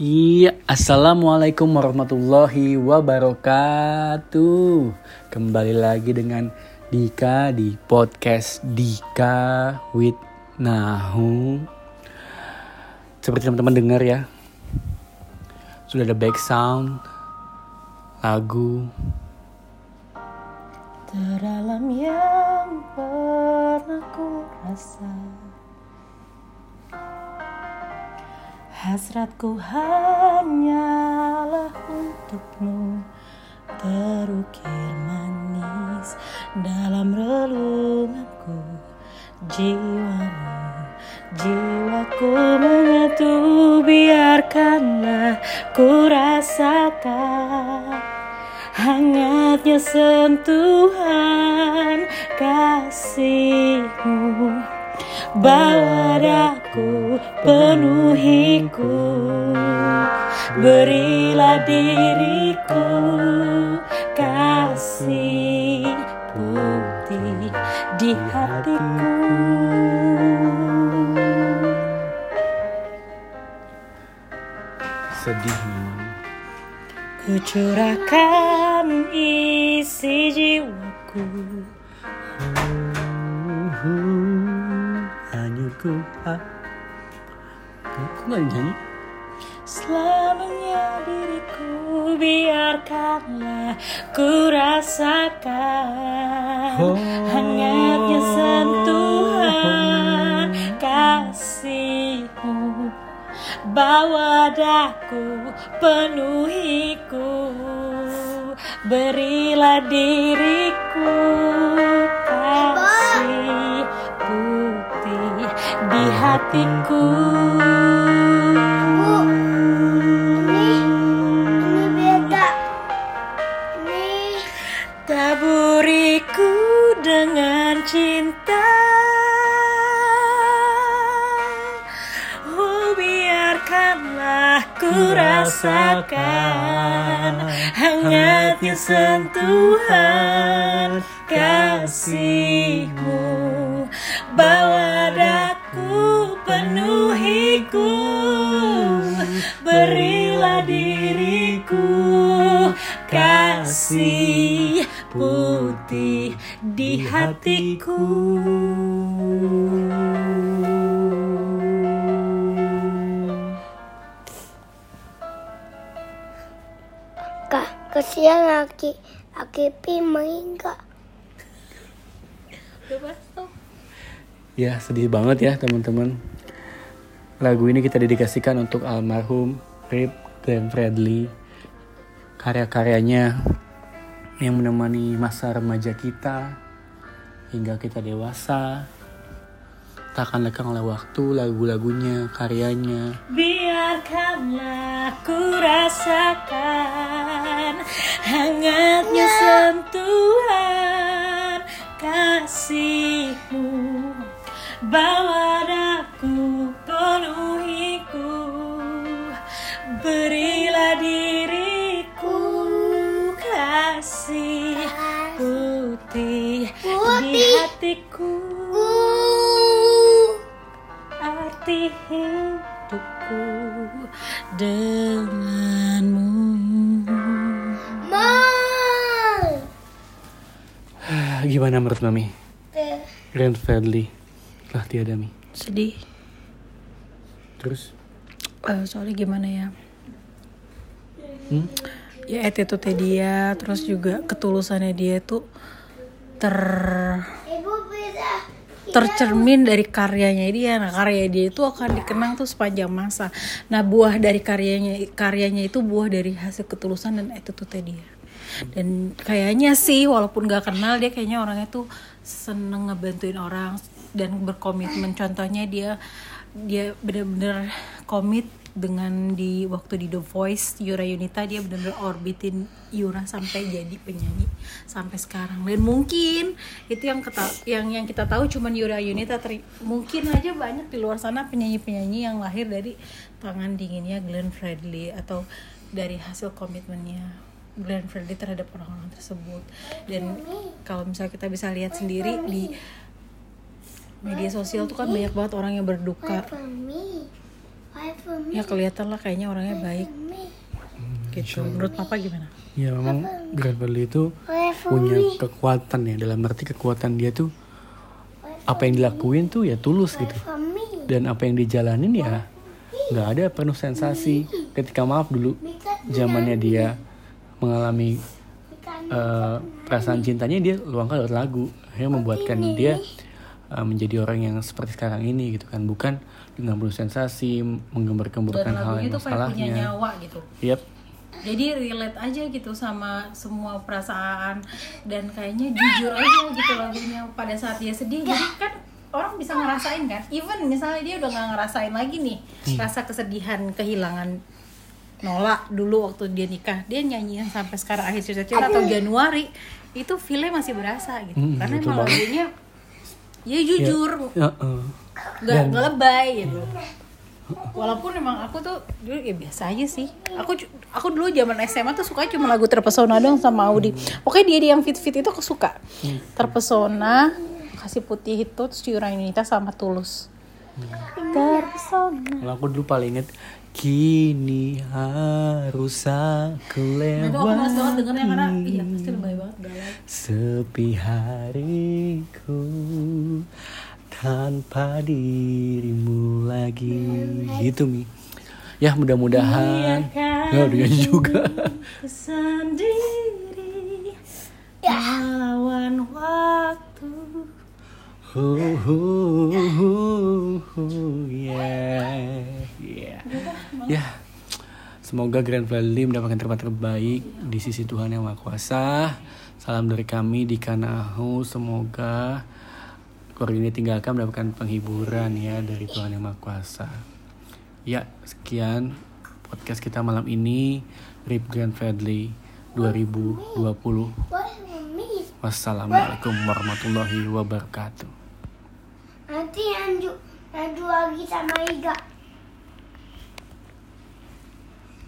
Iya, assalamualaikum warahmatullahi wabarakatuh. Kembali lagi dengan Dika di podcast Dika with Nahu. Seperti teman-teman dengar ya, sudah ada back sound, lagu. Terdalam yang pernah ku rasa Hasratku hanyalah untukmu. Terukir manis dalam relunganku. Jiwamu, jiwaku menyatu Biarkanlah ku rasakan Hangatnya sentuhan kasihmu Bawa daku penuhiku. Berilah diriku kasih putih di hatiku. Sedih memang. Kucurahkan isi jiwaku Hanyutku ah. Kok gak nyanyi? Selamanya diriku biarkanlah ku rasakan Oh. Hangatnya sentuhan kasihmu Bawa daku penuhiku Berilah diriku hatiku. Ini beda. Ini. Taburiku dengan cinta. Oh biarkanlah ku rasakan Hangatnya sentuhan kasihmu. Bawa daku penuhiku Berilah diriku kasih putih di hatiku kak kesian laki laki pi main kak. Ya sedih banget ya teman-teman. Lagu ini kita dedikasikan untuk almarhum Rip Glenn Fredly. Karya-karyanya yang menemani masa remaja kita hingga kita dewasa. Takkan lekang oleh waktu, lagu-lagunya, karyanya. Biarkanlah ku rasakan hangatnya sentuhan kasihmu Bawa Hatiku arti hidupku denganmu. Mal. Gimana menurut Mami? Eh, Glenn Fredly telah tiada Mi. Sedih. Terus? Eh, soalnya gimana ya? Hmm? Ya attitude dia, terus juga ketulusannya dia tuh ter tercermin dari karyanya dia. Nah, karya dia itu akan dikenang tuh sepanjang masa. Nah, buah dari karyanya karyanya itu buah dari hasil ketulusan dan attitude dia. Dan kayaknya sih walaupun gak kenal dia kayaknya orangnya tuh seneng ngebantuin orang dan berkomitmen. Contohnya dia dia bener-bener komit dengan di waktu di The Voice Yura Yunita dia benar-benar orbitin Yura sampai jadi penyanyi sampai sekarang. Dan mungkin itu yang kita yang yang kita tahu cuman Yura Yunita teri- mungkin aja banyak di luar sana penyanyi-penyanyi yang lahir dari tangan dinginnya Glenn Fredly atau dari hasil komitmennya Glenn Fredly terhadap orang-orang tersebut. Dan kalau misalnya kita bisa lihat sendiri di media sosial tuh kan banyak banget orang yang berduka ya kelihatan lah kayaknya orangnya baik. gitu. Menurut papa gimana? Ya memang Grandfather itu punya kekuatan ya. Dalam arti kekuatan dia tuh apa yang dilakuin tuh ya tulus gitu. dan apa yang dijalanin ya nggak ada penuh sensasi. Ketika maaf dulu zamannya dia mengalami eh, perasaan cintanya dia luangkan lewat lagu. Akhirnya membuatkan dia eh, menjadi orang yang seperti sekarang ini gitu kan. Bukan dengan penuh sensasi menggembar-gemburkan hal lagunya yang kayak punya nyawa gitu. Yep. Jadi relate aja gitu sama semua perasaan dan kayaknya jujur aja gitu lagunya. Pada saat dia sedih jadi kan orang bisa ngerasain kan. Even misalnya dia udah nggak ngerasain lagi nih rasa kesedihan kehilangan Nola dulu waktu dia nikah. Dia nyanyiin sampai sekarang akhir cerita cinta atau Januari itu feelnya masih berasa gitu. Hmm, karena emang lagunya ya jujur. Ya, eh. nggak nggak lebay gitu. Walaupun emang aku tuh dulu ya biasa aja sih. Aku aku dulu zaman SMA tuh suka cuma lagu terpesona dong sama Audi. Pokoknya dia dia yang fit fit itu aku suka. Terpesona kasih putih itu terus Yunita sama tulus. Terpesona. Kalau aku dulu paling inget Kini harus aku Nah, itu aku males banget lewati dengernya karena iya pasti lebay banget galau Sepi hariku Tanpa dirimu lagi. Gitu Mi. Ya mudah-mudahan. Ya dia juga. sendiri melawan waktu. Hu, hu, Ya, semoga Grand Valley mendapatkan tempat terbaik di sisi Tuhan yang Maha Kuasa. Salam dari kami di Kanahu. Semoga keluarga ini tinggalkan mendapatkan penghiburan ya dari Tuhan yang Maha Kuasa. Ya, sekian podcast kita malam ini. Rip Grand Valley 2020. why for me? Wassalamualaikum warahmatullahi wabarakatuh. Nanti lanjut lanjut lagi sama Iga.